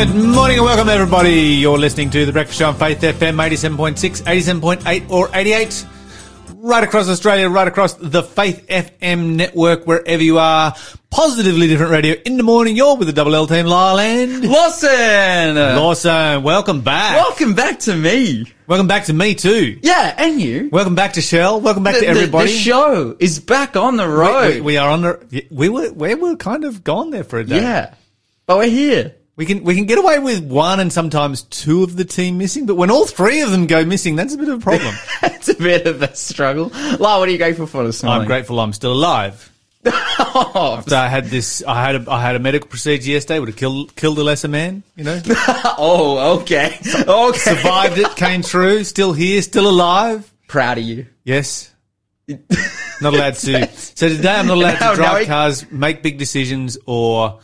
Good morning and welcome everybody. You're listening to The Breakfast Show on Faith FM 87.6, 87.8 or 88. Right across Australia, right across the Faith FM network, wherever you are. Positively different radio in the morning. You're with the Double L team, Lyle and Lawson! Lawson. Welcome back. Welcome back to me. Welcome back to me too. Yeah, and you. Welcome back to Shell. Welcome back The, to the- everybody. the show is back on the We- road. we, we are on the. We were we were kind of gone there for a day. yeah. But we're here. We can we can get away with one and sometimes two of the team missing, but when all three of them go missing, that's a bit of a problem. it's a bit of a struggle. La, what are you grateful for this morning? I'm grateful I'm still alive. oh, So I had this. I had a I had a medical procedure yesterday. Would have killed killed a lesser man. You know, oh, okay. Okay. survived it, came through, still here, still alive. Proud of you. Yes. Not allowed to. So today I'm not allowed Now- to drive he- cars, make big decisions, or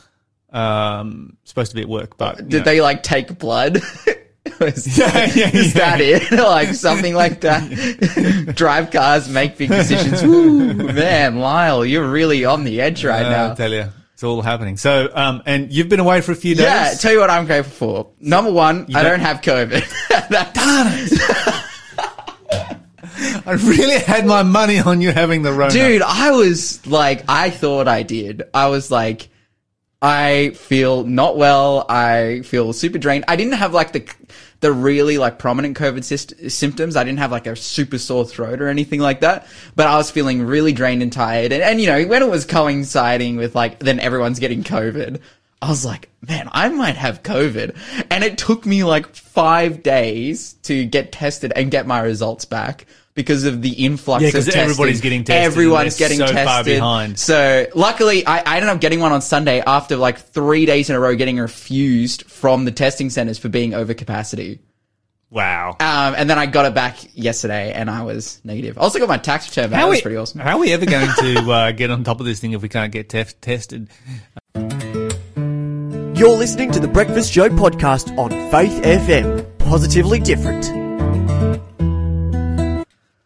um supposed to be at work. But Did know. they like take blood? is, Yeah, yeah, is yeah. that it? like something like that? Drive cars, make big decisions. Woo, man, Lyle, you're really on the edge right Uh, now. I tell you, it's all happening. So, um, and you've been away for a few days. Yeah, tell you what I'm grateful for. Number one, I don't- don't have COVID. That- Darn it. I really had my money on you having the Rona. Dude, I was like, I thought I did. I was like, I feel not well. I feel super drained. I didn't have like the the really like prominent COVID symptoms. I didn't have like a super sore throat or anything like that. But I was feeling really drained and tired. And, and you know, when it was coinciding with like then everyone's getting COVID, I was like, man, I might have COVID. And it took me like five days to get tested and get my results back. Because of the influx Yeah, of 'cause testing. everybody's getting tested Everyone's they're getting so tested. far behind. So luckily, I, I ended up getting one on Sunday after like three days in a row getting refused from the testing centers for being over capacity. Wow. Um, and then I got it back yesterday and I was negative. I also got my tax return back. That was pretty awesome. how are we ever going to uh, get on top of this thing if we can't get tef- tested? You're listening to the Breakfast Show podcast on Faith FM. Positively different.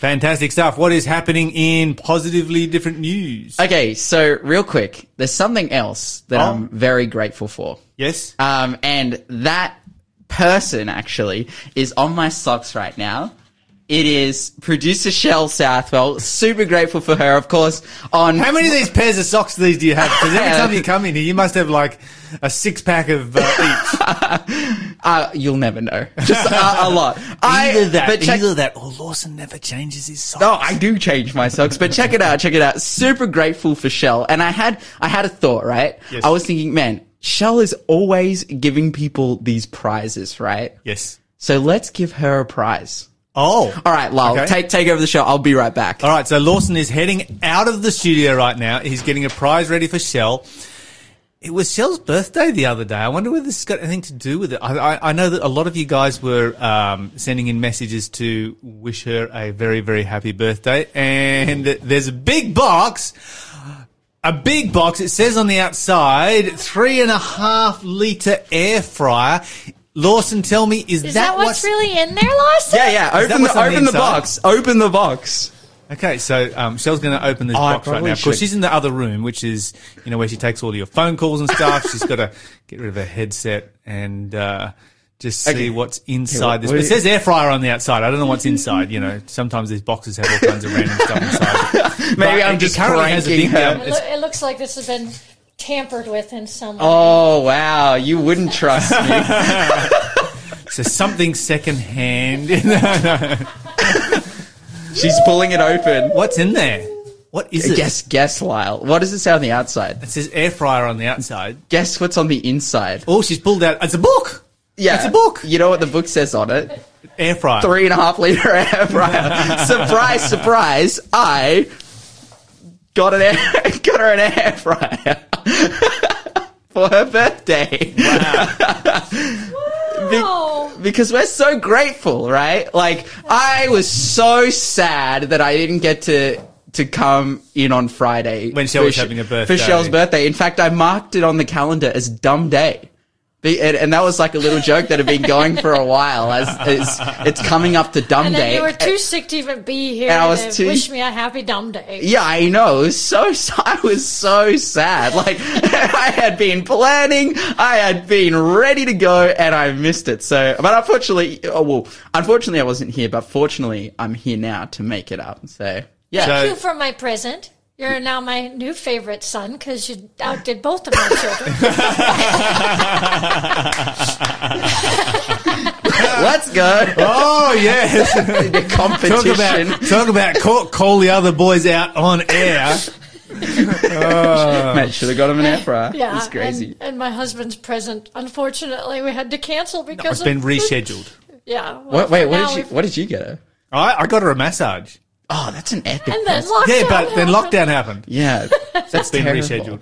Fantastic stuff. What is happening in positively different news? Okay, so real quick, there's something else that Oh. I'm very grateful for. yes. Um, and that person actually is on my socks right now. It is producer Shell Southwell. Super grateful for her, of course. On How many of these pairs of socks these do you have? Because every time you come in here, you must have like a six pack of uh, each. Uh, you'll never know. Just a, a lot. I, either that, but check, either that, or Lawson never changes his socks. No, I do change my socks, but check it out, check it out. Super grateful for Shell. And I had, I had a thought, right? Yes. I was thinking, man, Shell is always giving people these prizes, right? Yes. So let's give her a prize. Oh. All right, Lyle, Okay. take, take over the show. I'll be right back. All right, so Lawson is heading out of the studio right now. He's getting a prize ready for Shell. It was Shell's birthday the other day. I wonder whether this has got anything to do with it. I, I, I know that a lot of you guys were um, sending in messages to wish her a very, very happy birthday. And there's a big box, a big box. It says on the outside, three and a half litre air fryer. Lawson, tell me, is, Is that, what's really in there, Lawson? Yeah, yeah, open the, on the the box. Open the box. Okay, so um, Shell's going to open this I box right probably now. Of course, should. she's in the other room, which is you know where she takes all your phone calls and stuff. she's got to get rid of her headset and uh, just see Okay. what's inside this. what But it says air fryer on the outside. I don't know what's inside. You know, sometimes these boxes have all kinds of random stuff inside. Maybe But I'm just currently has a pranking her. um, It, it's- it looks like this has been tampered with in some way. Oh, wow. You wouldn't trust me. So something secondhand. She's pulling it open. what's in there? What is it? Guess, guess, Lyle. What does it say on the outside? It says air fryer on the outside. Guess what's on the inside. Oh, she's pulled out. It's a book. Yeah. It's a book. You know what the book says on it? Air fryer. Three and a half liter air fryer. surprise, surprise. I got an air, got her an air fryer for her birthday. Oh, because we're so grateful, right? Like I was so sad that I didn't get to to come in on Friday When Shell was having a birthday. for Shell's birthday. In fact, I marked it on the calendar as dumb day. Be- And, and that was like a little joke that had been going for a while as, as it's coming up to dumb And then day. you were too sick to even be here And I was to too- wish me a happy dumb day. Yeah, I know. It was so I was so sad. Like I had been planning, I had been ready to go, and I missed it. So, but unfortunately, oh, well, unfortunately, I wasn't here. But fortunately, I'm here now to make it up. So, yeah. So- Thank you for my present. You're now my new favorite son because you outdid both of my children. Let's go. Oh yes. the talk competition. about talk about call, call the other boys out on air. Matt should have got him an air fryer. Yeah, it's crazy. And, and my husband's present. Unfortunately, we had to cancel because It's been rescheduled. Yeah. well, what, wait, what did you what did you get her? I, I got her a massage. Oh, that's an epic. And then present. lockdown. Yeah, but then happened. lockdown happened. yeah, that's Been terrible. rescheduled.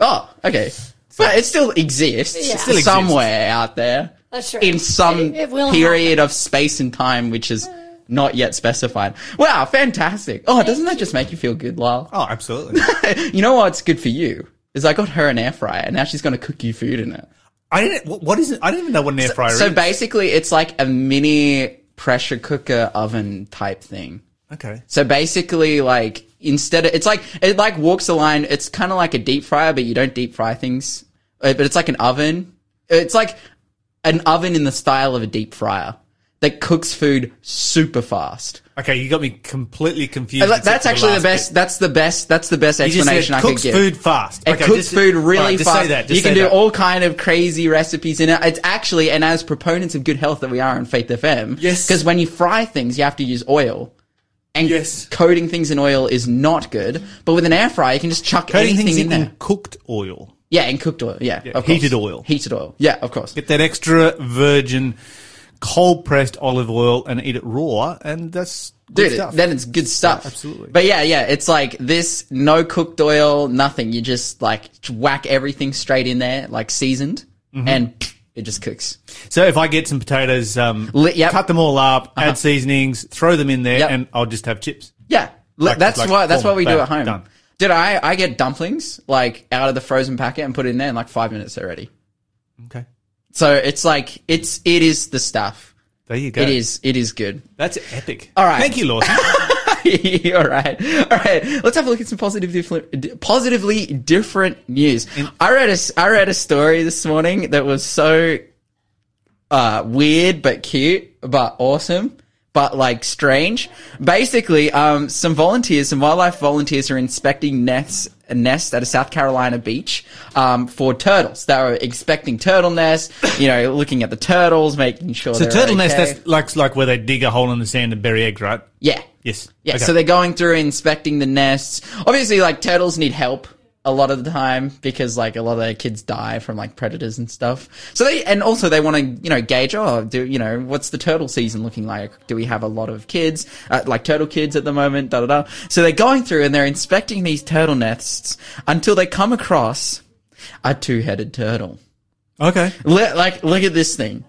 Oh, okay. But it still exists Yeah. Still exists. somewhere out there. That's right. In some It- it will period of space and time, which is not yet specified. Wow, fantastic. Oh, doesn't that just make you feel good, Lyle? Oh, absolutely. You know what's good for you? Is I got her an air fryer and now she's going to cook you food in it. I didn't. What, what is it? I didn't even know what an air fryer is. So is. basically, it's like a mini pressure cooker oven type thing. Okay. So basically, like instead of it's like it like walks the line. It's kind of like a deep fryer, but you don't deep fry things. Uh, But it's like an oven. It's like an oven in the style of a deep fryer that cooks food super fast. Okay, you got me completely confused. And, like, except That's for actually the last best. bit. That's the best. That's the best You just explanation said I could cooks give. food fast. It Okay, cooks just- food really alright, just fast. say that. Just you can say do that. all kind of crazy recipes in it. It's actually, and as proponents of good health that we are on Faith FM, Yes. because when you fry things, you have to use oil. And Yes. coating things in oil is not good. But with an air fryer, you can just chuck Coating anything things in in there. cooked oil. Yeah, in cooked oil. Yeah, of course. heated oil. Heated oil. Yeah, of course. Get that extra virgin, cold pressed olive oil and eat it raw, and that's good Dude, stuff. then it's good stuff. absolutely. But yeah, yeah, it's like this, no cooked oil, nothing. You just like whack everything straight in there, like seasoned, Mm-hmm. and it just cooks. so if I get some potatoes, um, Li- yep. cut them all up, add seasonings, throw them in there, Yep. and I'll just have chips. Yeah, Like- that's like what that's what we do bam, at home. done. Did I I get dumplings like out of the frozen packet and put it in there in like five minutes already. Okay, So it's like it's it is the stuff. there you go. It is it is good. That's epic. All right. Thank you, Lawson. all right, all right. Let's have a look at some positive, different, positively different news. I read a I read a story this morning that was so uh, weird but cute, but awesome, but like strange. Basically, um, some volunteers, some wildlife volunteers, are inspecting nests. A nest at a South Carolina beach um, for turtles. They were inspecting turtle nests, you know, looking at the turtles, making sure. so turtle nest, that's like like where they dig a hole in the sand and bury eggs, right? yeah, Yes. yeah, Okay. so they're going through inspecting the nests. Obviously, like turtles need help a lot of the time because like a lot of their kids die from like predators and stuff. So they and also they want to you know gauge oh do you know what's the turtle season looking like? Do we have a lot of kids uh, like turtle kids at the moment? Da da da. So they're going through and they're inspecting these turtle nests until they come across a two-headed turtle. okay, Li- like look at this thing.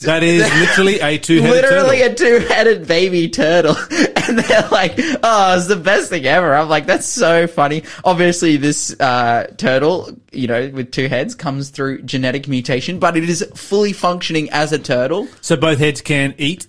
That is literally a two-headed literally turtle. a two-headed baby turtle and they're like oh it's the best thing ever i'm like that's so funny obviously this uh, turtle you know with two heads comes through genetic mutation but it is fully functioning as a turtle So both heads can eat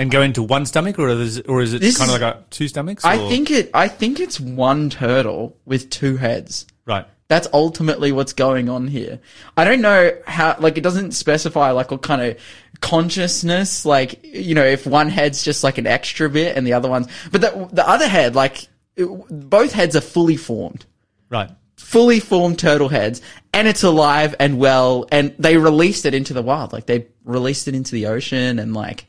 and go into one stomach, or is or is it Uh, This kind of is- like a two stomachs? i or- think it i think it's one turtle with two heads right. That's ultimately what's going on here. I don't know how, like, it doesn't specify, like, what kind of consciousness, like, you know, if one head's just like an extra bit and the other one's, but the, the other head, like, it- both heads are fully formed. Right. Fully formed turtle heads, and it's alive and well, and they released it into the wild. Like, they released it into the ocean, and, like,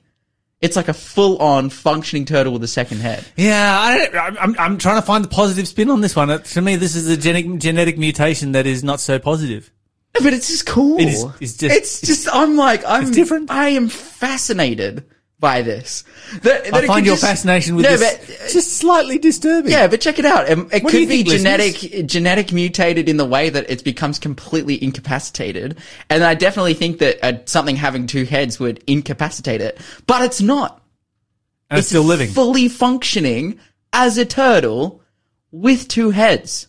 it's like a full on functioning turtle with a second head. Yeah, I, I'm, I'm, I'm trying to find the positive spin on this one. Uh, To me, this is a genetic, genetic mutation that is not so positive. But it's just cool. It is- it's just- it's just, I'm like, I'm It's different. I am fascinated by this. That, that I find your just- fascination with no, this but, just slightly disturbing. yeah, but check it out. Um, It could be genetic, genetic mutated in the way that it becomes completely incapacitated. And I definitely think that uh, something having two heads would incapacitate it. But it's not. and it's still living. Fully functioning as a turtle with two heads.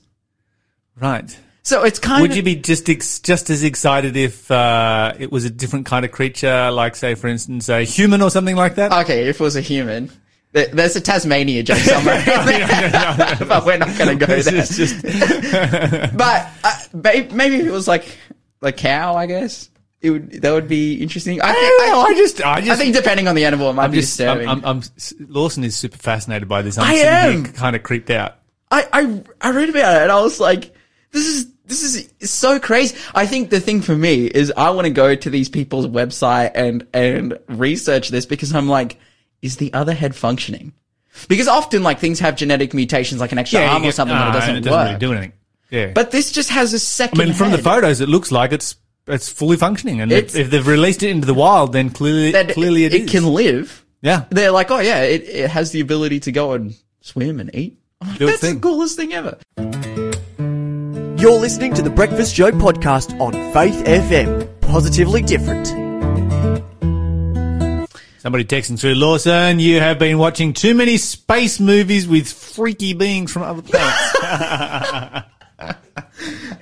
right. So it's kind of Would of you be just ex- just as excited if uh, it was a different kind of creature, like say, for instance, a human or something like that? okay if it was a human. There's a Tasmania joke somewhere, in there, but we're not going to go there. just- just- But uh, maybe if it was like a cow, I guess it would that would be interesting. I, I think, don't know, I just, I just, I think depending on the animal, it might I'm be just, I'm, disturbing. I'm, I'm, Lawson is super fascinated by this. I'm I am. kind of creeped out. I, I I read about it and I was like, this is this is so crazy. I think the thing for me is I want to go to these people's website and and research this because I'm like, is the other head functioning? Because often like things have genetic mutations, like an extra arm you or something, that it doesn't, it doesn't work. really do anything. Yeah. But this just has a second. I mean, from the photos, it looks like it's it's fully functioning, and It's- if, they've released it into the wild, then clearly, clearly it it, is. can live. yeah, They're like, oh yeah, it, it has the ability to go and swim and eat. Like, That's the coolest thing ever. You're listening to the Breakfast Show podcast on Faith FM. Positively different. Somebody texting through Lawson, you have been watching too many space movies with freaky beings from other planets.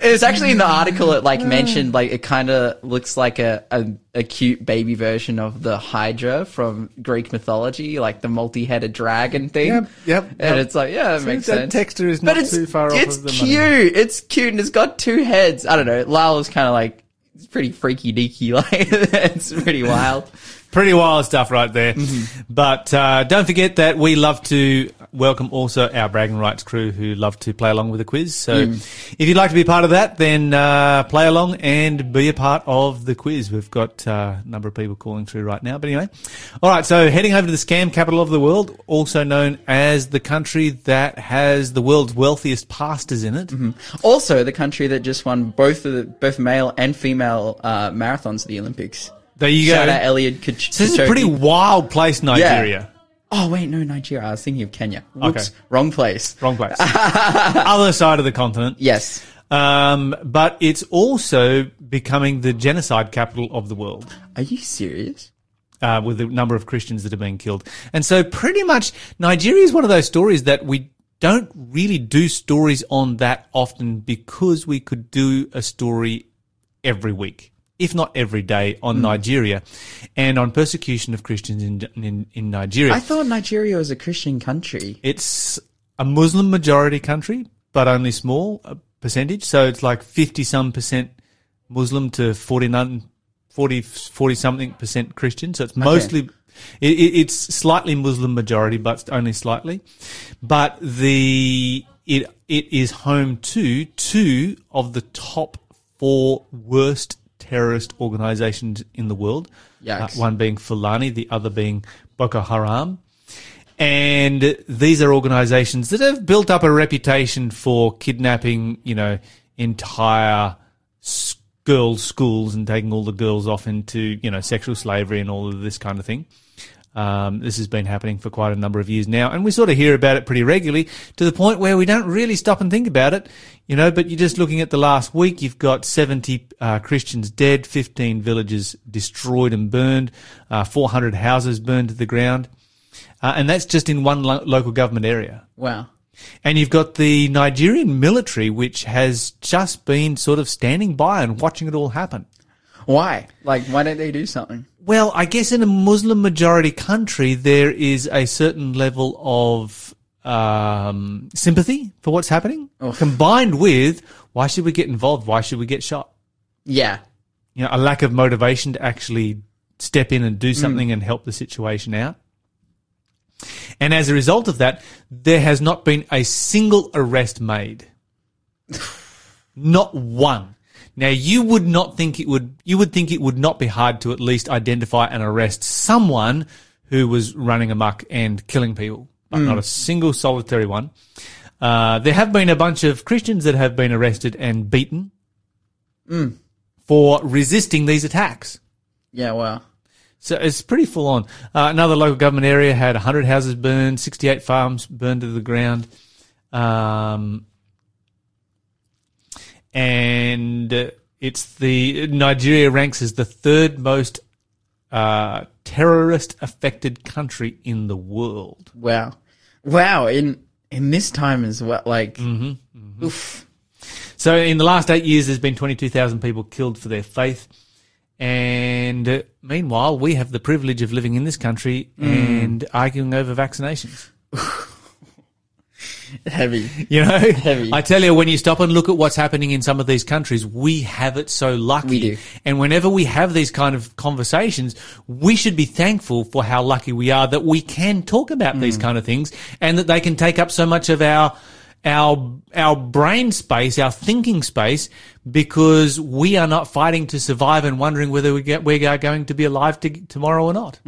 It's actually in the article. It like mm. mentioned like it kind of looks like a, a a cute baby version of the Hydra from Greek mythology, like the multi-headed dragon thing. Yep, yep, And yep. it's like yeah, that makes that sense. texture is not but it's, too far off It's of the money. cute. It's cute, and it's got two heads. I don't know. Lala's kind of like it's pretty freaky deaky. Like it's pretty wild. Pretty wild stuff right there. But uh, don't forget that we love to welcome also our bragging rights crew who love to play along with the quiz. So if you'd like to be part of that, then uh, play along and be a part of the quiz. We've got uh, a number of people calling through right now. But anyway, all right. So heading over to the scam capital of the world, also known as the country that has the world's wealthiest pastors in it. Also, the country that just won both the both male and female uh, marathons at the Olympics. There you Shout go. out Elliot Kich- So this is a pretty wild place, Nigeria. Oh wait, no, Nigeria. I was thinking of Kenya. Whoops, Okay. wrong place. Wrong place. Other side of the continent. Yes. Um, but it's also becoming the genocide capital of the world. Are you serious? Uh, with the number of Christians that are being killed. And so pretty much Nigeria is one of those stories that we don't really do stories on that often because we could do a story every week, if not every day on Nigeria and on persecution of Christians in, in, in Nigeria. I thought Nigeria was a Christian country. It's a Muslim majority country, but only small uh, percentage. So it's like 50 some percent Muslim to 49, 40, 40 something percent Christian. So it's mostly, it, it, it's slightly Muslim majority, but only slightly. But the, it, it is home to two of the top four worst terrorist organizations in the world. Uh, one being Fulani, the other being Boko Haram. And these are organizations that have built up a reputation for kidnapping, you know, entire girls' schools and taking all the girls off into, you know, sexual slavery and all of this kind of thing. Um, this has been happening for quite a number of years now, and we sort of hear about it pretty regularly to the point where we don't really stop and think about it, you know. But you're just looking at the last week, you've got 70 uh, Christians dead, 15 villages destroyed and burned, uh, 400 houses burned to the ground, uh, and that's just in one lo- local government area. Wow. And you've got the Nigerian military, which has just been sort of standing by and watching it all happen. Why? Like, why don't they do something? Well, I guess in a Muslim majority country, there is a certain level of um, sympathy for what's happening, combined with why should we get involved? Why should we get shot? Yeah. You know, a lack of motivation to actually step in and do something and help the situation out. And as a result of that, there has not been a single arrest made. not one. Now you would not think it would, you would think it would not be hard to at least identify and arrest someone who was running amok and killing people, but not a single solitary one. Uh, there have been a bunch of Christians that have been arrested and beaten for resisting these attacks. Yeah, wow. So it's pretty full on. Uh, another local government area had 100 houses burned, 68 farms burned to the ground. Um, and it's the Nigeria ranks as the third most uh, terrorist affected country in the world. Wow. Wow. In, in this time as well, like, Mm-hmm. oof. So in the last eight years, there's been 22,000 people killed for their faith. And uh, meanwhile, we have the privilege of living in this country and arguing over vaccinations. Heavy. You know, Heavy. I tell you, when you stop and look at what's happening in some of these countries, we have it so lucky. We do. And whenever we have these kind of conversations, we should be thankful for how lucky we are that we can talk about Mm. these kind of things and that they can take up so much of our our our brain space, our thinking space, because we are not fighting to survive and wondering whether we get we are going to be alive to, tomorrow or not.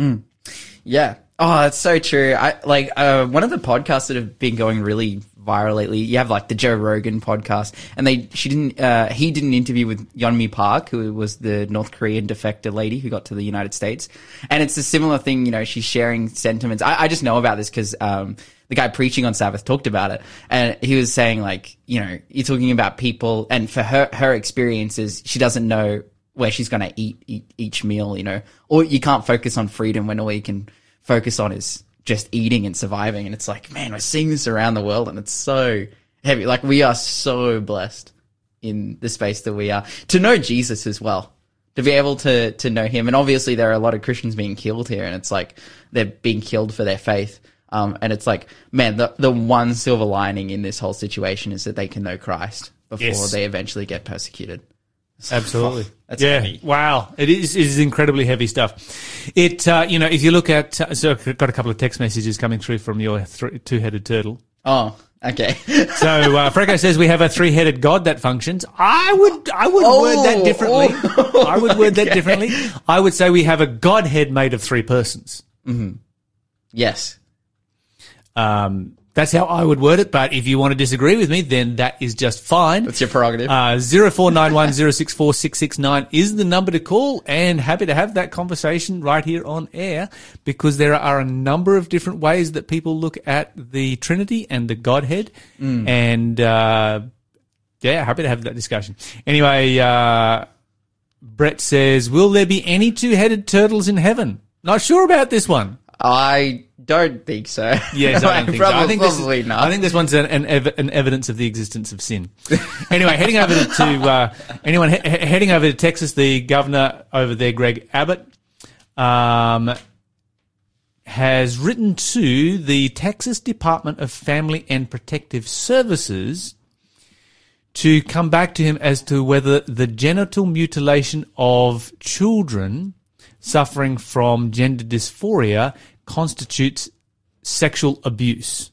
Yeah. Oh, that's so true. I like uh, one of the podcasts that have been going really viral lately. You have like the Joe Rogan podcast, and they she didn't uh, he did an interview with Yeonmi Park, who was the North Korean defector lady who got to the United States, and it's a similar thing. You know, she's sharing sentiments. I, I just know about this because um, the guy preaching on Sabbath talked about it, and he was saying like, you know, you're talking about people, and for her her experiences, she doesn't know where she's going to eat, eat each meal, you know, or you can't focus on freedom when all you can focus on is just eating and surviving. And it's like, man, we're seeing this around the world and it's so heavy. Like we are so blessed in the space that we are to know Jesus as well, to be able to, to know him. And obviously there are a lot of Christians being killed here and it's like they're being killed for their faith. Um, and it's like, man, the, the one silver lining in this whole situation is that they can know Christ before Yes. they eventually get persecuted. Absolutely. That's yeah. heavy. Wow. It is, it is incredibly heavy stuff. It, uh, you know, if you look at, uh, so I've got a couple of text messages coming through from your th- two-headed turtle. Oh, okay. So, uh, Freco says we have a three-headed God that functions. I would, I would Oh, word that differently. oh, I would word that differently. I would say we have a Godhead made of three persons. Mm-hmm. yes. Um, that's how I would word it. But if you want to disagree with me, then that is just fine. That's your prerogative. Uh, 0491064669 is the number to call and happy to have that conversation right here on air because there are a number of different ways that people look at the Trinity and the Godhead. And, uh, yeah, happy to have that discussion. Anyway, uh, Brett says, will there be any two-headed turtles in heaven? Not sure about this one. I don't think so. Yes, I don't think so. probably, I think this is- not. I think this one's an, an, ev- an evidence of the existence of sin. anyway, heading over to uh, anyone he- heading over to Texas, the governor over there, Greg Abbott, um, has written to the Texas Department of Family and Protective Services to come back to him as to whether the genital mutilation of children suffering from gender dysphoria constitutes sexual abuse.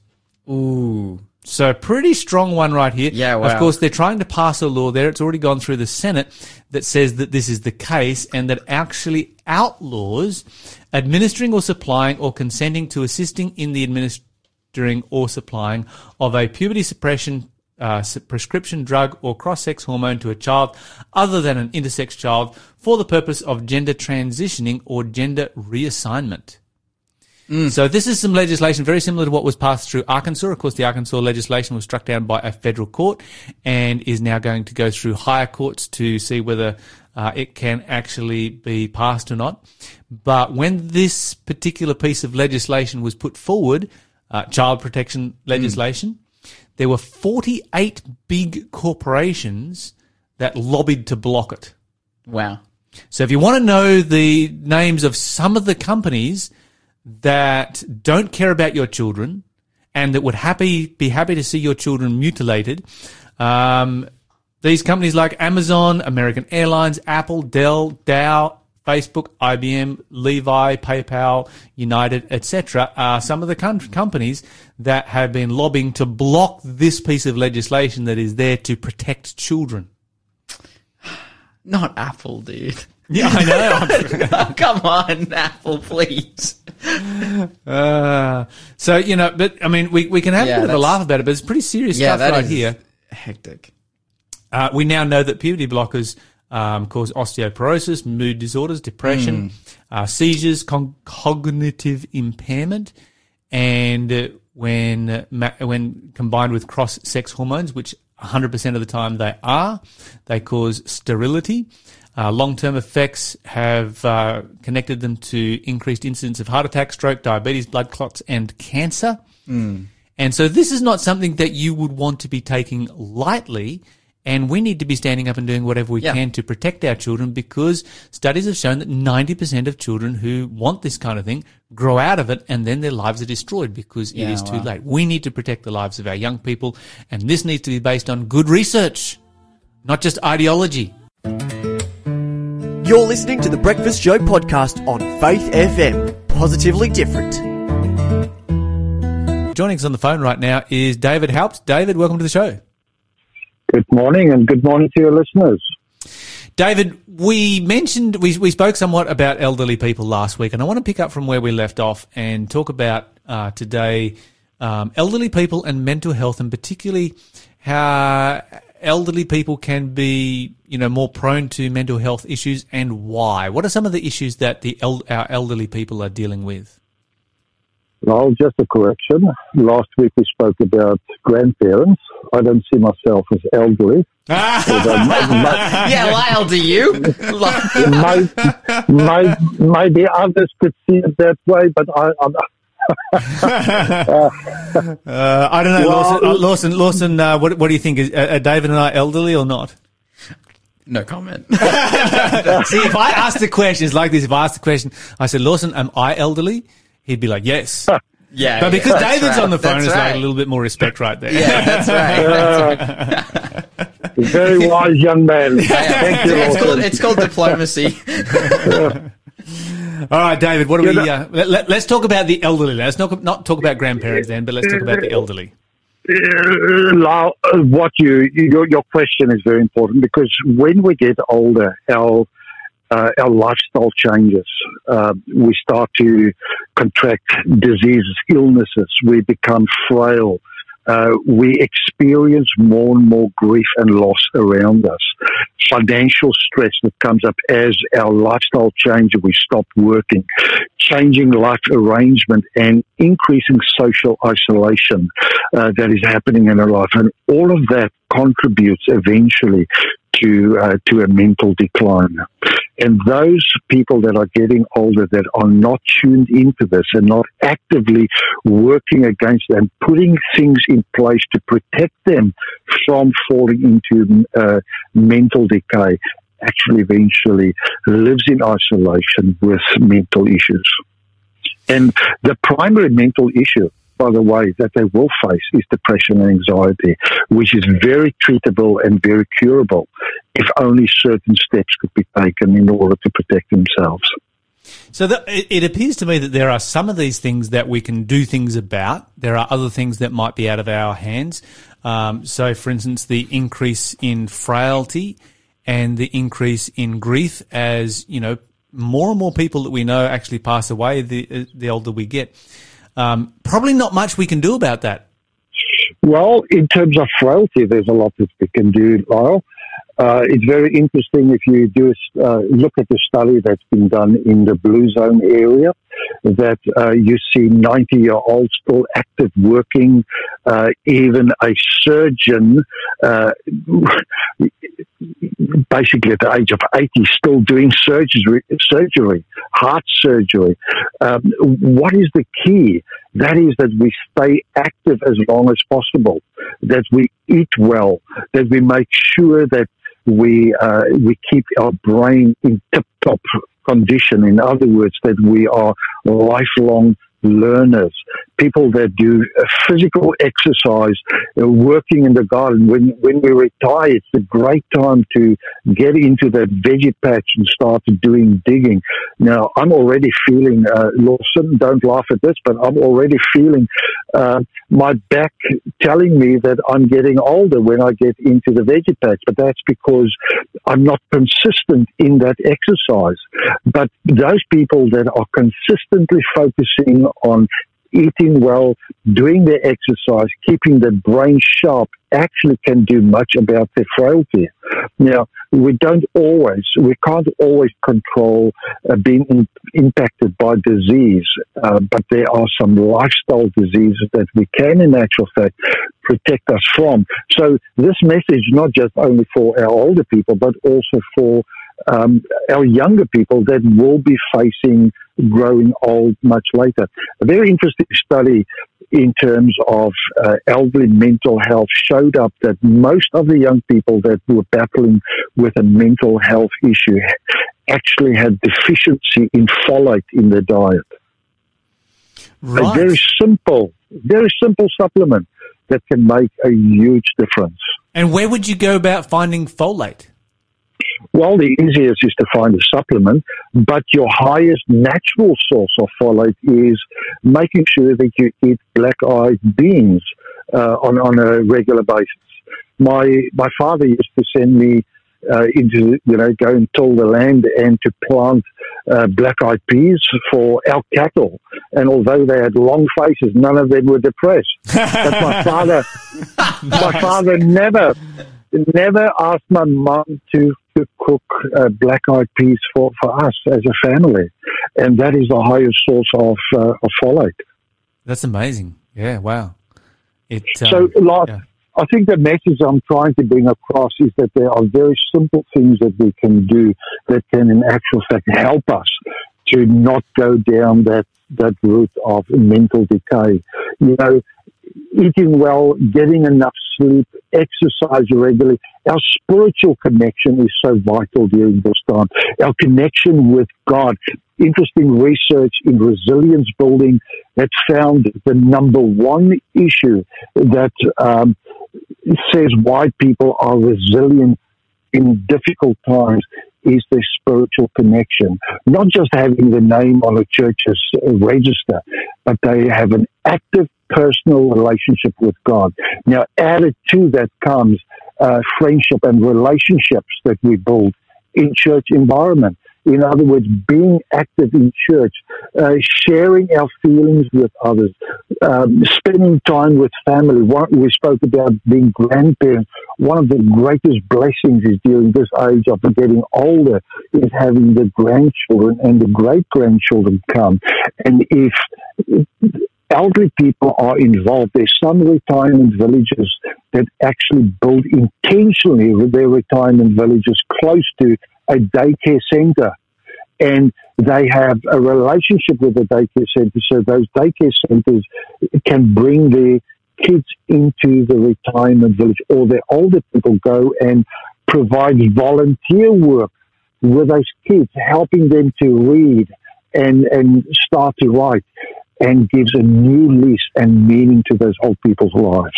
Ooh. So pretty strong one right here. Yeah, Of course, they're trying to pass a law there. It's already gone through the Senate that says that this is the case and that actually outlaws administering or supplying or consenting to assisting in the administering or supplying of a puberty suppression uh, prescription drug or cross-sex hormone to a child other than an intersex child for the purpose of gender transitioning or gender reassignment. So this is some legislation very similar to what was passed through Arkansas. Of course, the Arkansas legislation was struck down by a federal court and is now going to go through higher courts to see whether uh, it can actually be passed or not. But when this particular piece of legislation was put forward, uh, child protection legislation, there were 48 big corporations that lobbied to block it. Wow. So if you want to know the names of some of the companies that don't care about your children and that would happy be happy to see your children mutilated, um, these companies like Amazon, American Airlines, Apple, Dell, Dow, Facebook, IBM, Levi, PayPal, United, etc., are some of the com- companies that have been lobbying to block this piece of legislation that is there to protect children. Not Apple, dude. Yeah, I know. oh, come on, Apple, please. Uh, so you know, but I mean, we, we can have Yeah, a bit of a laugh about it, but it's pretty serious Yeah, stuff right here. hectic. Uh, we now know that puberty blockers um, cause osteoporosis, mood disorders, depression, uh, seizures, con- cognitive impairment, and uh, when uh, ma- when combined with cross-sex hormones, which 100% of the time they are, they cause sterility. Uh, long-term effects have uh, connected them to increased incidence of heart attack, stroke, diabetes, blood clots, and cancer. And so this is not something that you would want to be taking lightly. And we need to be standing up and doing whatever we Yeah. can to protect our children because studies have shown that 90% of children who want this kind of thing grow out of it and then their lives are destroyed because it Yeah, is too wow. late. We need to protect the lives of our young people and this needs to be based on good research, not just ideology. You're listening to the Breakfast Show podcast on Faith FM. Positively different. Joining us on the phone right now is David Haupt. David, welcome to the show. Good morning and good morning to your listeners. David, we mentioned, we, we spoke somewhat about elderly people last week, and I want to pick up from where we left off and talk about uh, today um, elderly people and mental health, and particularly how elderly people can be, you know, more prone to mental health issues and why. What are some of the issues that the el- our elderly people are dealing with? Well, just a correction. Last week we spoke about grandparents. I don't see myself as elderly. although may- Yeah, Lyle, do you? Like- may- may- maybe others could see it that way, but I, I'm, Uh, I don't know, Well- Lawson. Uh, Lawson, Lawson uh, what, what do you think? Is, are David and I elderly or not? no comment. See, if I asked the questions like this, if I asked the question, I said, Lawson, am I elderly? He'd be like, yes. Yeah, But because yeah, David's right, on the phone, that's it's like a little bit more respect right there. Yeah, that's right. very wise young man. Thank you, it's, called, it's called diplomacy. All right, David, what do we, uh, let, let's talk about the elderly. Let's not, not talk about grandparents then, but let's talk about the elderly. Uh, uh, what you your, your question is very important because when we get older, our uh, our lifestyle changes. Uh, we start to contract diseases, illnesses. We become frail. Uh, we experience more and more grief and loss around us. Financial stress that comes up as our lifestyle changes. We stop working, changing life arrangement, and increasing social isolation uh, that is happening in our life, and all of that contributes eventually to uh, to a mental decline. And those people that are getting older that are not tuned into this and not actively working against and putting things in place to protect them from falling into uh, mental decay actually eventually lives in isolation with mental issues. And the primary mental issue, by the way, that they will face is depression and anxiety, which is very treatable and very curable if only certain steps could be taken in order to protect themselves. So it appears to me that there are some of these things that we can do things about. There are other things that might be out of our hands. Um, so, for instance, the increase in frailty and the increase in grief as, you know, more and more people that we know actually pass away the, uh, the older we get. Um, probably not much we can do about that. Well, in terms of frailty, there's a lot that we can do, Lyle. Uh, it's very interesting if you do uh, look at the study that's been done in the blue zone area, that uh, you see 90 year olds still active working, uh, even a surgeon, uh, basically at the age of 80, still doing surgery, surgery heart surgery. Um, what is the key? That is that we stay active as long as possible, that we eat well, that we make sure that we uh, we keep our brain in tip-top condition. In other words, that we are lifelong learners, people that do physical exercise, uh, working in the garden. When when we retire, it's a great time to get into that veggie patch and start doing digging. Now, I'm already feeling, uh, Lawson, don't laugh at this, but I'm already feeling uh, my back telling me that I'm getting older when I get into the veggie patch. But that's because I'm not consistent in that exercise. But those people that are consistently focusing on eating well, doing their exercise, keeping their brain sharp, actually can do much about their frailty. Now, we don't always, we can't always control uh, being in, impacted by disease, uh, but there are some lifestyle diseases that we can, in actual fact, protect us from. So this message, not just only for our older people, but also for um, our younger people that will be facing growing old much later. A very interesting study in terms of uh, elderly mental health showed up that most of the young people that were battling with a mental health issue actually had deficiency in folate in their diet. Right. A very simple, very simple supplement that can make a huge difference. and where would you go about finding folate? Well, the easiest is to find a supplement, but your highest natural source of folate is making sure that you eat black-eyed beans uh, on on a regular basis. My my father used to send me uh, into you know go and till the land and to plant uh, black-eyed peas for our cattle, and although they had long faces, none of them were depressed. but my father, my father never never asked my mum to, to cook uh, black eyed peas for, for us as a family. And that is the highest source of, uh, of folate. That's amazing. Yeah, wow. It, um, so, like, yeah. I think the message I'm trying to bring across is that there are very simple things that we can do that can, in actual fact, help us to not go down that, that route of mental decay. You know, eating well, getting enough sleep, exercise regularly. Our spiritual connection is so vital during this time. Our connection with God. Interesting research in resilience building that found the number one issue that um, says why people are resilient in difficult times is their spiritual connection. Not just having the name on a church's register, but they have an active personal relationship with God. Now, added to that comes uh, friendship and relationships that we build in church environment. In other words, being active in church, uh, sharing our feelings with others, um, spending time with family. One, we spoke about being grandparents. One of the greatest blessings is during this age of getting older is having the grandchildren and the great grandchildren come. And if elderly people are involved. There's some retirement villages that actually build intentionally their retirement villages close to a daycare center. And they have a relationship with the daycare center, so those daycare centers can bring their kids into the retirement village, or their older people go and provide volunteer work with those kids, helping them to read and, and start to write and gives a new lease and meaning to those old people's lives.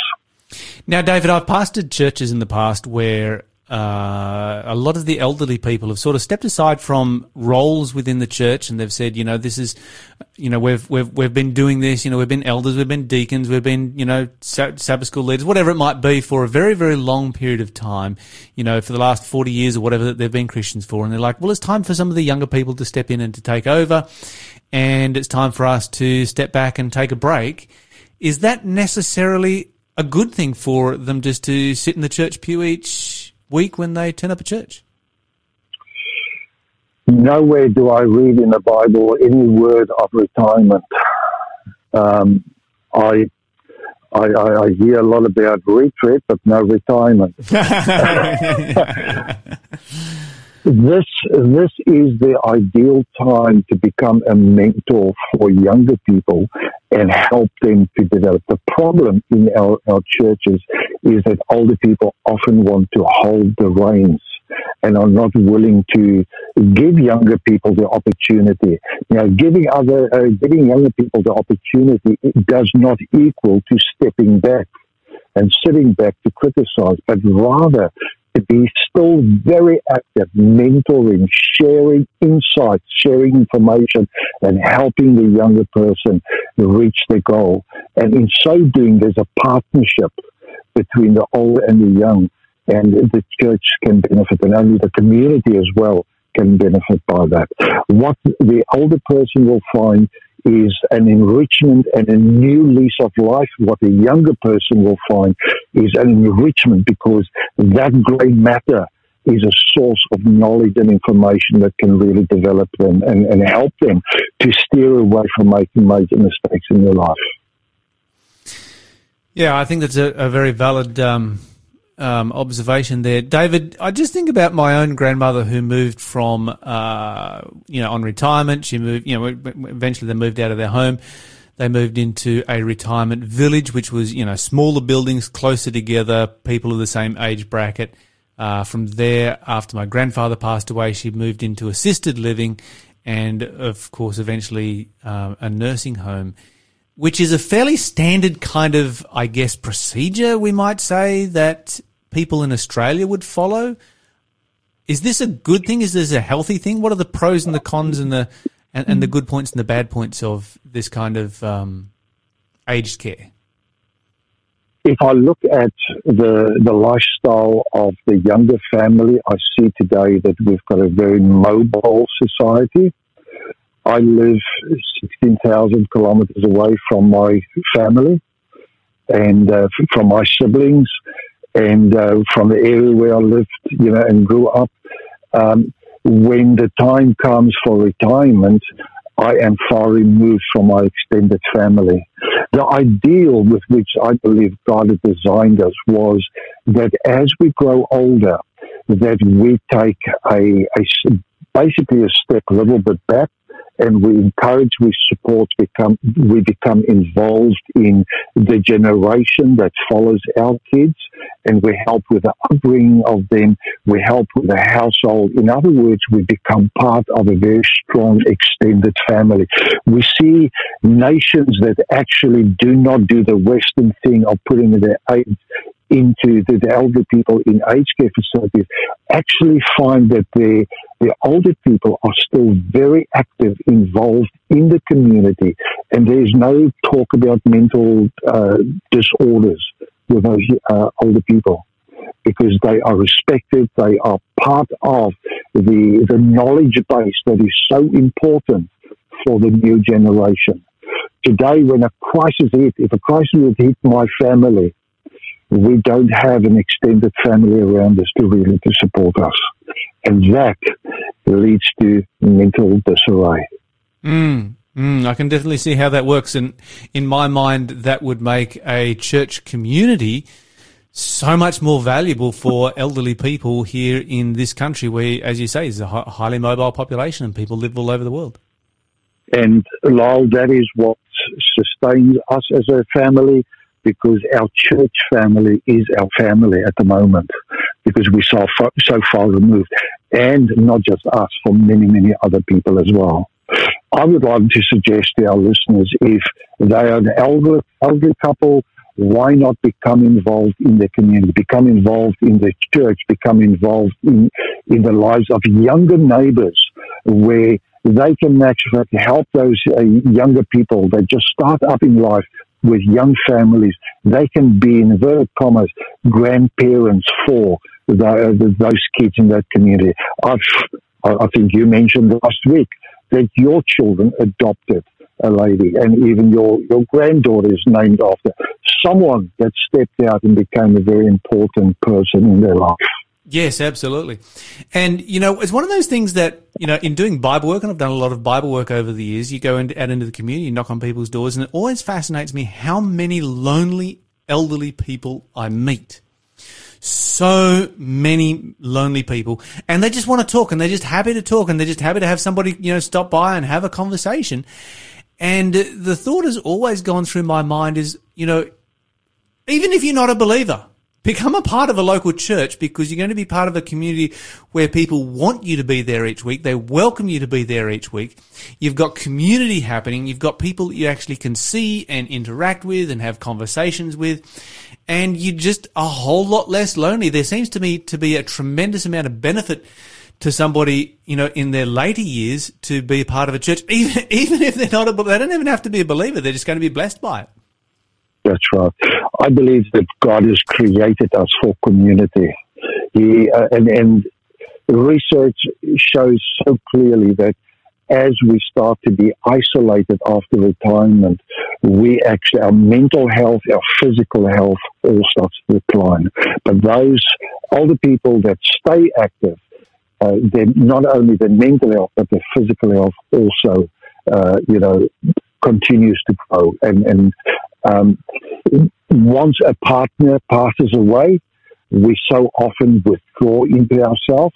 Now, David, I've pastored churches in the past where uh, a lot of the elderly people have sort of stepped aside from roles within the church, and they've said, you know, this is, you know, we've we've we've been doing this, you know, we've been elders, we've been deacons, we've been, you know, Sabbath school leaders, whatever it might be, for a very very long period of time, you know, for the last forty years or whatever that they've been Christians for, and they're like, well, it's time for some of the younger people to step in and to take over, and it's time for us to step back and take a break. Is that necessarily a good thing for them just to sit in the church pew each week when they turn up at church? Nowhere do I read in the Bible any word of retirement. Um, I, I, I, I hear a lot about retreat, but no retirement. this this is the ideal time to become a mentor for younger people and help them to develop. The problem in our, our churches is that older people often want to hold the reins and are not willing to give younger people the opportunity. Know, giving other, uh, giving younger people the opportunity does not equal to stepping back and sitting back to criticize, but rather to be still very active, mentoring, sharing insights, sharing information, and helping the younger person reach their goal. And in so doing, there's a partnership between the old and the young, and the church can benefit, and only the community as well can benefit by that. What the older person will find is an enrichment and a new lease of life. What the younger person will find is an enrichment because that grey matter is a source of knowledge and information that can really develop them and, and help them to steer away from making major mistakes in their life. Yeah, I think that's a, a very valid um, um, observation there, David. I just think about my own grandmother who moved from, uh, you know, on retirement. She moved, you know, eventually they moved out of their home. They moved into a retirement village, which was, you know, smaller buildings closer together, people of the same age bracket. Uh, from there, after my grandfather passed away, she moved into assisted living and, of course, eventually um, a nursing home which is a fairly standard kind of, I guess, procedure, we might say, that people in Australia would follow. Is this a good thing? Is this a healthy thing? What are the pros and the cons and the and, and the good points and the bad points of this kind of um, aged care? If I look at the the lifestyle of the younger family, I see today that we've got a very mobile society. I live 16,000 kilometers away from my family and uh, from my siblings and uh, from the area where I lived, you know, and grew up. Um, when the time comes for retirement, I am far removed from my extended family. The ideal with which I believe God had designed us was that as we grow older, that we take a, a basically a step a little bit back and we encourage, we support, become, we become involved in the generation that follows our kids, and we help with the upbringing of them. We help with the household. In other words, we become part of a very strong extended family. We see nations that actually do not do the Western thing of putting their aids into the, the elder people in aged care facilities actually find that the, the older people are still very active, involved in the community, and there's no talk about mental uh, disorders with those uh, older people because they are respected, they are part of the, the knowledge base that is so important for the new generation. Today, when a crisis hit, if a crisis would hit my family, we don't have an extended family around us to really to support us. And that leads to mental disarray. Mm, mm, I can definitely see how that works. And in my mind, that would make a church community so much more valuable for elderly people here in this country where, as you say, is a highly mobile population and people live all over the world. And Lyle, that is what sustains us as a family because our church family is our family at the moment because we're so far, so far removed and not just us, for many, many other people as well. I would like to suggest to our listeners if they are an elder, elder couple, why not become involved in the community, become involved in the church, become involved in, in the lives of younger neighbors where they can actually help those uh, younger people that just start up in life with young families. They can be, in inverted commas, grandparents for the, those kids in that community. I've, I think you mentioned last week that your children adopted a lady, and even your, your granddaughter is named after someone that stepped out and became a very important person in their life. Yes, absolutely. And, you know, it's one of those things that, you know, in doing Bible work, and I've done a lot of Bible work over the years, you go out into the community, knock on people's doors, and it always fascinates me how many lonely elderly people I meet. So many lonely people, and they just want to talk, and they're just happy to talk, and they're just happy to have somebody, you know, stop by and have a conversation. And the thought has always gone through my mind is, you know, even if you're not a believer, Become a part of a local church because you're going to be part of a community where people want you to be there each week. They welcome you to be there each week. You've got community happening. You've got people that you actually can see and interact with and have conversations with. And you're just a whole lot less lonely. There seems to me to be a tremendous amount of benefit to somebody, you know, in their later years to be a part of a church, even, even if they're not a, they don't even have to be a believer. They're just going to be blessed by it. I believe that God has created us for community. He, uh, and, and research shows so clearly that as we start to be isolated after retirement, we actually, our mental health, our physical health all starts to decline. But those older people that stay active, uh, then not only their mental health, but their physical health also, uh, you know, continues to grow. And, and um, once a partner passes away, we so often withdraw into ourselves.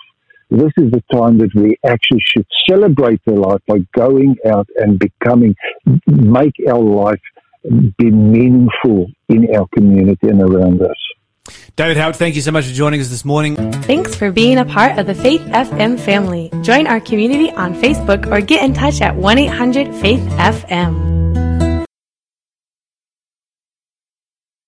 This is the time that we actually should celebrate their life by going out and becoming, make our life be meaningful in our community and around us. David Howard, thank you so much for joining us this morning. Thanks for being a part of the Faith FM family. Join our community on Facebook or get in touch at 1 800 Faith FM.